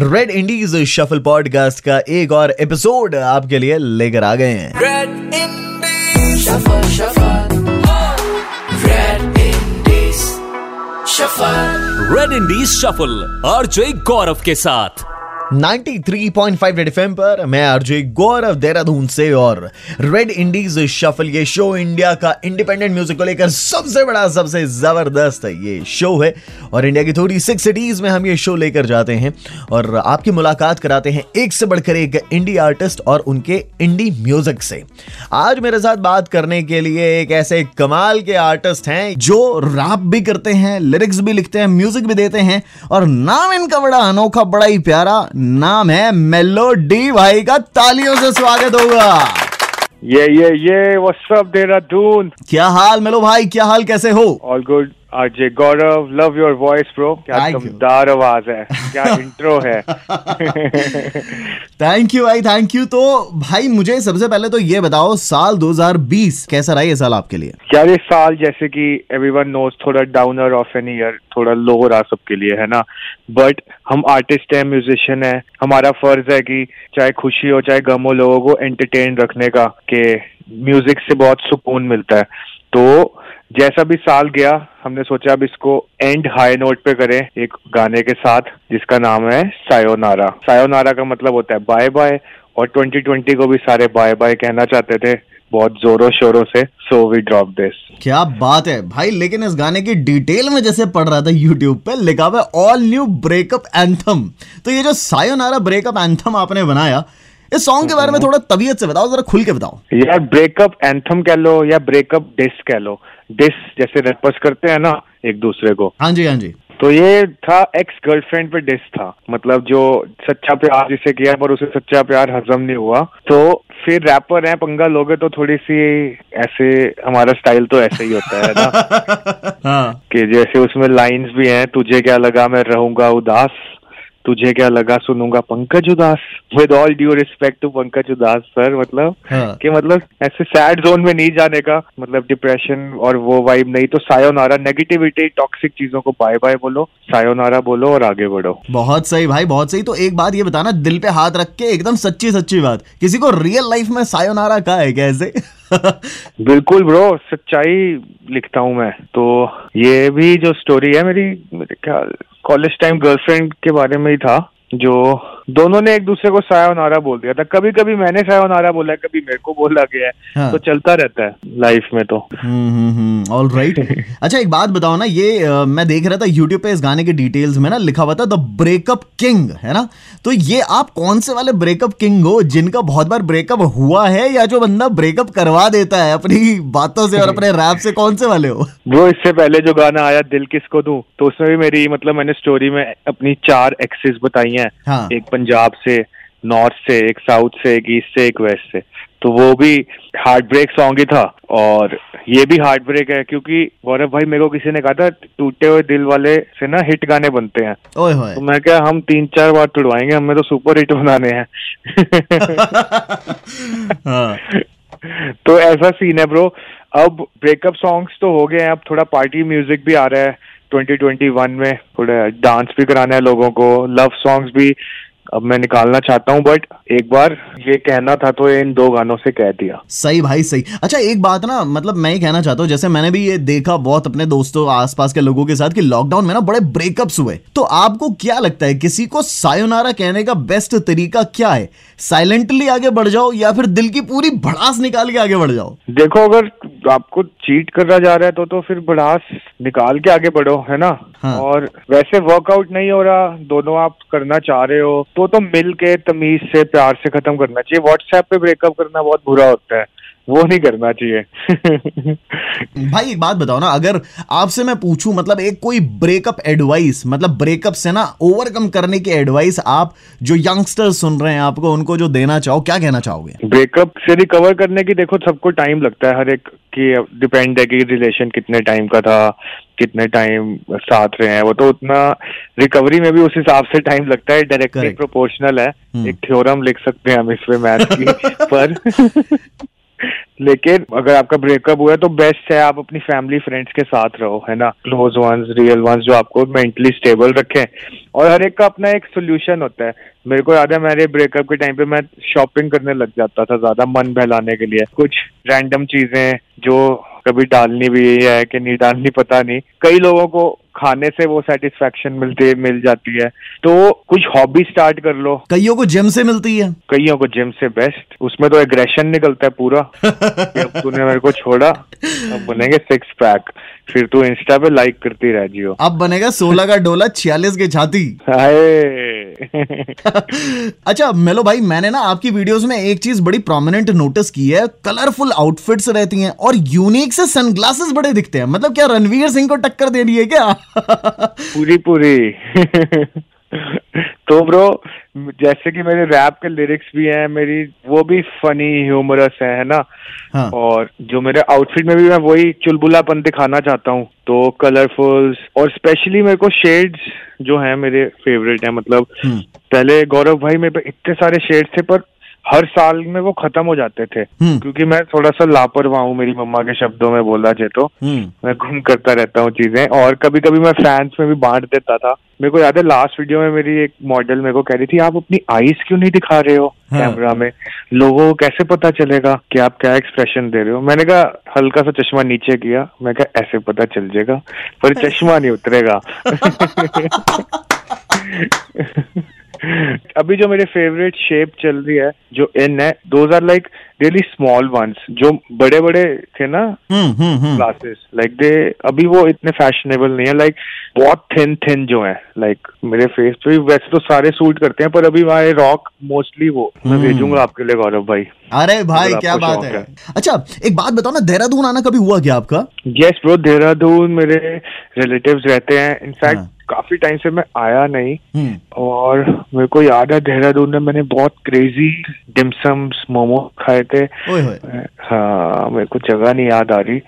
Red Indies shuffle podcast का एक और एपिसोड आपके लिए लेकर आ गए हैं। Red Indies. Shuffle, shuffle. Red Indies. Shuffle. Red Indies Shuffle RJ Gaurav के साथ। 93.5 रेड एफएम पर मैं आरजे गौरव देहरादून से और रेड इंडीज शफल ये शो इंडिया का इंडिपेंडेंट म्यूज़िक को लेकर सबसे बड़ा, सबसे ज़बरदस्त ये शो है। और इंडिया की थोड़ी सिक्स सिटीज़ में हम ये शो लेकर जाते हैं और आपकी मुलाकात कराते हैं एक से बढ़कर एक इंडी आर्टिस्ट और उनके इंडी म्यूज़िक से। आज मेरे साथ बात करने के लिए एक ऐसे कमाल के आर्टिस्ट हैं जो रैप भी करते हैं लिरिक्स भी लिखते हैं म्यूज़िक भी देते हैं और नाम इनका बड़ा अनोखा, बड़ा ही प्यारा नाम है मेलोडी भाई का तालियों से स्वागत होगा। ये ये ये व्हाट्स अप देहरादून क्या हाल मेलो भाई? क्या हाल कैसे हो? All good RJ Gaurav love your voice bro क्या दमदार आवाज़ है क्या इंट्रो है थैंक यू भाई थैंक यू तो भाई मुझे सबसे पहले तो ये बताओ साल 2020 कैसा रहा ये साल आपके लिए? यार इस साल जैसे कि एवरीवन नोज़ थोड़ा डाउनर ऑफ़ एन ईयर थोड़ा लो रहा सबके लिए है ना? बट हम आर्टिस्ट हैं म्यूजिशियन हैं. हमारा फ़र्ज़ है कि चाहे खुशी हो चाहे गम हो लोगों को एंटरटेन रखने का के म्यूज़िक से बहुत सुकून मिलता है. तो जैसा भी साल गया हमने सोचा अब इसको एंड हाई नोट पे करें एक गाने के साथ जिसका नाम है सायोनारा सायोनारा का मतलब होता है बाय बाय और 2020 को भी सारे बाय बाय कहना चाहते थे बहुत जोरों शोरों से सो वी ड्रॉप दिस क्या बात है भाई लेकिन इस गाने की डिटेल में जैसे पढ़ रहा था यूट्यूब पे लिखा हुआ ऑल न्यू ब्रेकअप एंथम तो ये जो सायोनारा ब्रेकअप एंथम आपने बनाया इस सॉन्ग के बारे में थोड़ा तबीयत से बताओ जरा खुल के बताओ। यार ब्रेकअप एंथम कह लो या ब्रेकअप डिस्क कह लो डिस जैसे रैपर्स करते हैं ना एक दूसरे को। हाँ जी हाँ जी। तो ये था एक्स गर्लफ्रेंड पे डिस था। मतलब जो सच्चा प्यार जिसे किया पर उसे सच्चा प्यार हजम नहीं हुआ। तो फिर रैपर हैं पंगा लोगे तो थोड़ी सी ऐसे हमारा स्टाइल तो ऐसे ही होता है ना। हाँ। कि जैसे उसमें लाइंस भी हैं तुझे क्या लगा मैं रहूँगा उदास? तुझे क्या लगा सुनूँगा Pankaj Udhas with all due respect to Pankaj Udhas sir मतलब हाँ। कि मतलब ऐसे सैड जोन में नहीं जाने का मतलब डिप्रेशन और वो वाइब नहीं तो सायोनारा नेगेटिविटी टॉक्सिक चीज़ों को बाय बाय बोलो सायोनारा बोलो और आगे बढ़ो। बहुत सही भाई बहुत सही। तो एक बात ये बताना दिल पे हाथ रख के एकदम सच्ची सच्ची बात। किसी को रियल लाइफ में सायोनारा का है कैसे बिल्कुल ब्रो सच्चाई लिखता हूँ मैं। तो ये भी जो स्टोरी है मेरी मेरे ख्याल कॉलेज टाइम गर्लफ्रेंड के बारे में ही था जो दोनों ने एक दूसरे को सायोनारा बोल दिया था। कभी कभी मैंने सायोनारा बोला है कभी मेरे को बोला गया है। हाँ। तो चलता रहता है लाइफ में तो। ऑल राइट अच्छा एक बात बताओ ना ये अ, मैं देख रहा था यूट्यूब पे इस गाने के डिटेल्स में ना लिखा हुआ था द ब्रेकअप किंग है ना? तो ये आप कौन से वाले ब्रेकअप किंग हो जिनका बहुत बार ब्रेकअप हुआ है या जो बंदा ब्रेकअप करवा देता है अपनी बातों से और अपने रैप से कौन से वाले हो? वो इससे पहले जो गाना आया दिल किसको दूँ तो उसमें भी मेरी मतलब मैंने स्टोरी में अपनी चार एक्सेस बताई हैं। हाँ। एक पंजाब से नॉर्थ से एक साउथ से एक ईस्ट से एक वेस्ट से। तो वो भी हार्ट ब्रेक सॉन्ग ही था और ये भी हार्ट ब्रेक है क्योंकि गौरव भाई मेरे को किसी ने कहा था टूटे हुए दिल वाले से ना हिट गाने बनते हैं। ओए होए। तो मैं क्या हम तीन चार बार तुड़वाएँगे हमें तो सुपर हिट बनाने हैं। हाँ। तो ऐसा सीन है ब्रो अब ब्रेकअप सॉन्ग्स तो हो गए हैं अब थोड़ा पार्टी म्यूज़िक भी आ रहा है। 2021 में थोड़ा डांस भी कराना है लोगों को। लव सॉन्ग्स भी अब मैं निकालना चाहता हूँ बट एक बार ये कहना था तो इन दो गानों से कह दिया। सही भाई सही। अच्छा एक बात ना मतलब मैं ये कहना चाहता हूँ जैसे मैंने भी ये देखा बहुत अपने दोस्तों आसपास के लोगों के साथ कि लॉकडाउन में ना बड़े ब्रेकअप्स हुए। तो आपको क्या लगता है किसी को सायोनारा कहने का बेस्ट तरीका क्या है? साइलेंटली आगे बढ़ जाओ या फिर दिल की पूरी भड़ास निकाल के आगे बढ़ जाओ? देखो अगर आपको चीट करा जा रहा है तो तो फिर बढ़ास निकाल के आगे बढ़ो है ना? हाँ। और वैसे वर्कआउट नहीं हो रहा दोनों आप करना चाह रहे हो तो तो मिल के तमीज से प्यार से खत्म करना चाहिए। व्हाट्सएप पे ब्रेकअप करना बहुत बुरा होता है। वो नहीं करना चाहिए। भाई एक बात बताओ ना अगर आपसे मैं पूछूँ मतलब एक कोई ब्रेकअप एडवाइस मतलब ब्रेकअप से ना ओवरकम करने की एडवाइस आप जो यंगस्टर्स सुन रहे हैं आपको उनको जो देना चाहो क्या कहना चाहोगे? ब्रेकअप से रिकवर करने की देखो सबको टाइम लगता है हर एक की डिपेंड है कि रिलेशन कितने टाइम का था कितने टाइम साथ रहे हैं वो तो उतना रिकवरी में भी उस हिसाब से टाइम लगता है डायरेक्टली प्रोपोर्शनल है। हम्म। एक थ्योरम लिख सकते हैं हम इसमें मैथ की पर लेकिन अगर आपका ब्रेकअप हुआ है तो बेस्ट है आप अपनी फैमिली फ्रेंड्स के साथ रहो, है ना? क्लोज वंस रियल वंस जो आपको मेंटली स्टेबल रखें। और हर एक का अपना एक सोल्यूशन होता है। मेरे को याद है मेरे ब्रेकअप के टाइम पे मैं शॉपिंग करने लग जाता था ज़्यादा मन बहलाने के लिए। कुछ रैंडम चीज़ें जो कभी डालनी भी है कि नहीं डालनी पता नहीं। कई लोगों को खाने से वो सेटिस्फेक्शन मिलती मिल जाती है। तो कुछ हॉबी स्टार्ट कर लो। कईयों को जिम से मिलती है। कईयों को जिम से बेस्ट उसमें तो एग्रेशन निकलता है पूरा। अब तूने मेरे को छोड़ा अब बनेंगे सिक्स पैक फिर तू इंस्टा पे लाइक करती रह जियो। अब बनेगा सोलह का डोला छियालीस की छाती। हाय। अच्छा मेलो भाई मैंने ना आपकी वीडियोस में एक चीज़ बड़ी प्रोमिनेंट नोटिस की है। कलरफुल आउटफिट्स रहती हैं और यूनिक से सनग्लासेस बड़े दिखते हैं। मतलब क्या रणवीर सिंह को टक्कर दे रही है क्या? पूरी पूरी। तो ब्रो जैसे कि मेरे रैप के लिरिक्स भी हैं मेरी वो भी फनी ह्यूमरस है है ना? हाँ। और जो मेरे आउटफिट में भी मैं वही चुलबुलापन दिखाना चाहता हूँ। तो कलरफुल्स और स्पेशली मेरे को शेड्स जो है मेरे फेवरेट है मतलब हम्म। पहले गौरव भाई मेरे पे इतने सारे शेड्स थे पर हर साल में वो खत्म हो जाते थे। हम्म। क्योंकि मैं थोड़ा सा लापरवाह हूँ मेरी मम्मा के शब्दों में बोला जाए तो। हम्म। मैं घूम करता रहता हूँ चीज़ें। और कभी कभी मैं फैंस में भी बांट देता था। मेरे को याद है लास्ट वीडियो में मेरी एक मॉडल मेरे को कह रही थी आप अपनी आईज क्यों नहीं दिखा रहे हो हाँ। कैमरा में? लोगों को कैसे पता चलेगा कि आप क्या एक्सप्रेशन दे रहे हो? मैंने कहा हल्का सा चश्मा नीचे किया। मैं कहा ऐसे पता चल जाएगा। पर चश्मा नहीं उतरेगा। अभी जो मेरे फेवरेट शेप चल रही है जो इन है those are like really small ones जो बड़े बड़े थे ना क्लासेस लाइक दे अभी वो इतने फैशनेबल नहीं है लाइक like, बहुत थिन थिन जो है लाइक like, मेरे फेस पे भी वैसे तो सारे सूट करते हैं पर अभी हमारे रॉक मोस्टली वो मैं हम्म। भेजूँगा आपके लिए गौरव भाई अरे भाई क्या बात है। अच्छा एक बात बताओ ना देहरादून आना कभी हुआ क्या आपका यस ब्रो देहरादून मेरे रिलेटिव्स रहते हैं इनफैक्ट। काफ़ी टाइम से मैं आया नहीं। हम्म। और मेरे को याद है देहरादून में मैंने बहुत क्रेजी डिमसम्स मोमो खाए थे। हाँ मेरे को जगह नहीं याद आ रही।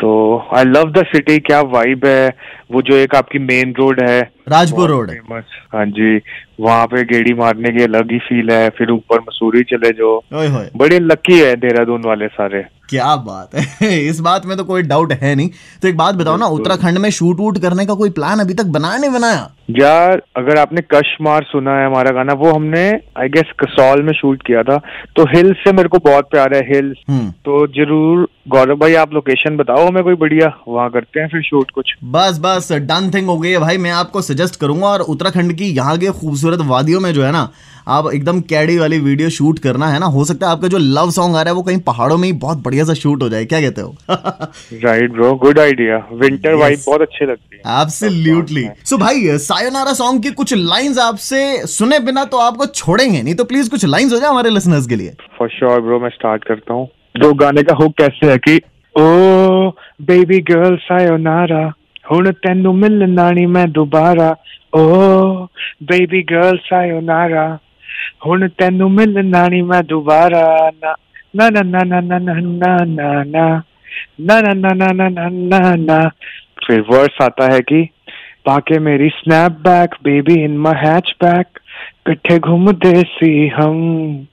तो आई लव द सिटी क्या वाइब है? वो जो एक आपकी मेन रोड है राजपुर रोड फ़ेमस हाँ। जी वहाँ पे गेड़ी मारने की अलग ही फील है फिर ऊपर मसूरी चले जो बड़े लकी है देहरादून वाले सारे। क्या बात है? इस बात में तो कोई डाउट है नहीं। तो एक बात बताओ ना उत्तराखंड में शूट वूट करने का कोई प्लान अभी तक बनाया नहीं बनाया? यार अगर आपने कशमार सुना है हमारा गाना वो हमने आई गेस कसौल में शूट किया था। तो हिल्स से मेरे को बहुत प्यार है हिल्स हम्म। तो ज़रूर गौरव भाई आप लोकेशन बताओ हमें कोई बढ़िया वहाँ करते हैं फिर शूट कुछ। बस बस डन थिंग हो गई है भाई। मैं आपको सजेस्ट करूँगा और उत्तराखंड की यहाँ के खूबसूरत वादियों में जो है ना आप एकदम कैडी वाली वीडियो शूट करना है ना। हो सकता है आपका जो लव सॉन्ग आ रहा है वो कहीं पहाड़ों में ही बहुत बढ़िया सा शूट हो जाए। क्या कहते हो? Right bro good idea winter vibe बहुत अच्छी लगती है। एब्सोल्युटली सो भाई सायोनारा सॉन्ग की कुछ लाइंस आपसे सुने बिना तो आपको छोड़ेंगे नहीं तो प्लीज कुछ लाइंस हो जाए हमारे लिसनर्स के लिए फॉर श्योर ब्रो मैं स्टार्ट करता हूँ दो गाने का हुक कैसे है कि ओ बेबी गर्ल सायोनारा ਹੁਣ ਤੈਨੂੰ ਮਿਲਣਾ ਨਹੀਂ ਮੈਂ ਦੁਬਾਰਾ ਓ ਬੇਬੀ ਗਰਲ ਸਾਇਓਨਾਰਾ ਹੁਣ ਤੈਨੂੰ ਮਿਲਣਾ ਨਹੀਂ ਮੈਂ ਦੁਬਾਰਾ ਨਾ ਨਾ ਨਾ ਨਾ ਨਾ ਨਾ ਨਾ ਨਾ ਨਾ ਨਾ ना ना ना ना ना ना ना ना फिर वर्स आता है कि पाके मेरी snapback baby in my hatchback कट्ठे घूम देसी हम।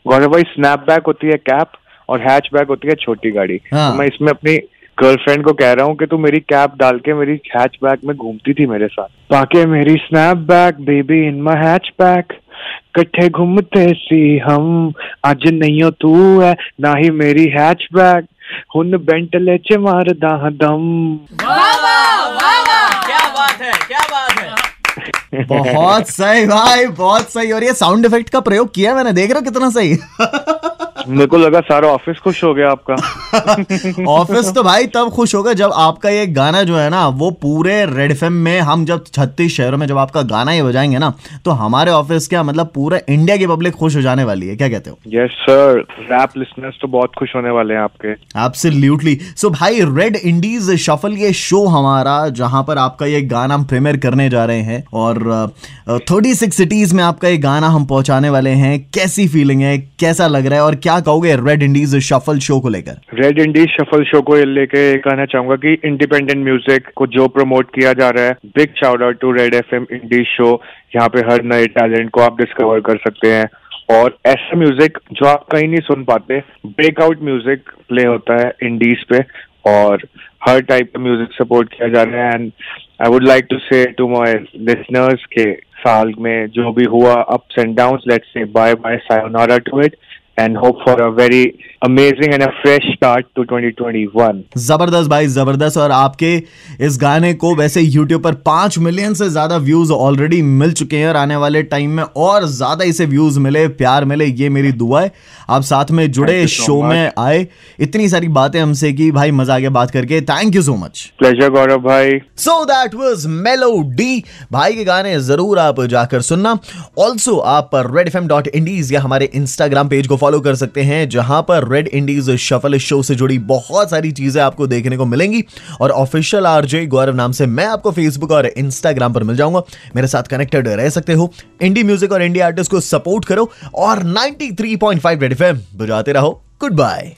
गौरव भाई स्नैप बैक होती है कैप और हैच बैक होती है छोटी गाड़ी। हाँ. तो मैं इसमें अपनी गर्लफ्रेंड को कह रहा हूँ कि तू मेरी कैप डाल के मेरी हैच बैक में घूमती थी मेरे साथ। पाके मेरी snapback baby in my hatchback कट्ठे घूमते सी हम। अज नहीं हो तू है ना ही मेरी हैच हैचबैक हुन बेंटले च मार दम। वाह वाह। क्या बात है? बहुत सही भाई, बहुत सही। और ये साउंड इफ़ेक्ट का प्रयोग किया मैंने, देख रहे कितना सही? मेरे को लगा सारा ऑफ़िस खुश हो गया आपका। ऑफ़िस तो भाई तब खुश होगा जब आपका ये गाना जो है ना वो पूरे रेड एफ़ में हम जब छत्तीस शहरों में जब आपका गाना ये बजाएँगे ना तो हमारे ऑफ़िस क्या मतलब पूरे इंडिया की पब्लिक खुश हो जाने वाली है क्या कहते हो? यस सर रैप लिसनर्स तो बहुत खुश होने वाले हैं आपके। एब्सोल्युटली सो भाई रेड इंडीज शफल ये शो हमारा जहाँ पर आपका ये गाना हम प्रीमियर करने जा रहे हैं और थर्टी सिक्स सिटीज़ में आपका ये गाना हम पहुँचाने वाले हैं। कैसी फीलिंग है? कैसा लग रहा है? और क्या कहोगे रेड इंडीज शफल शो को लेकर? रेड इंडीज शफल शो को लेके ये कहना चाहूँगा कि इंडिपेंडेंट म्यूज़िक को जो प्रमोट किया जा रहा है big shout out to Red F M Indies show यहाँ पे हर नए टैलेंट को आप डिस्कवर कर सकते हैं। और ऐसा म्यूज़िक जो आप कहीं नहीं सुन पाते ब्रेकआउट म्यूज़िक प्ले होता है इंडीज पे। और हर टाइप का म्यूज़िक सपोर्ट किया जा रहा है। And I would like to say to my listeners के साल में जो भी हुआ ups and down let's say bye bye sayonara to it and hope for a very amazing and a fresh start to 2021. ज़बरदस्त भाई ज़बरदस्त। और आपके इस गाने को वैसे YouTube पर पाँच मिलियन से ज़्यादा व्यूज़ ऑलरेडी मिल चुके हैं और आने वाले टाइम में और ज़्यादा इसे व्यूज़ मिले प्यार मिले ये मेरी दुआ है। आप साथ में जुड़े शो. में आए। इतनी सारी बातें हमसे की। भाई मज़ा आ गया बात करके। Thank you so much Pleasure, Gaurav bhai. So that was Melody भाई के गाने ज़रूर आप जाकर सुनना। ऑल्सो आप Red F M dot Indies या हमारे इंस्टाग्राम पेज को फॉलो कर सकते हैं, जहाँ पर रेड इंडीज शफल शो से जुड़ी बहुत सारी चीज़ें आपको देखने को मिलेंगी। और ऑफिशियल आरजे गौरव नाम से मैं आपको फेसबुक और इंस्टाग्राम पर मिल जाऊँगा। मेरे साथ कनेक्टेड रह सकते हो। इंडी म्यूज़िक और इंडिया आर्टिस्ट को सपोर्ट करो। और 93.5 थ्री पॉइंट फाइव बजाते रहो। Good bye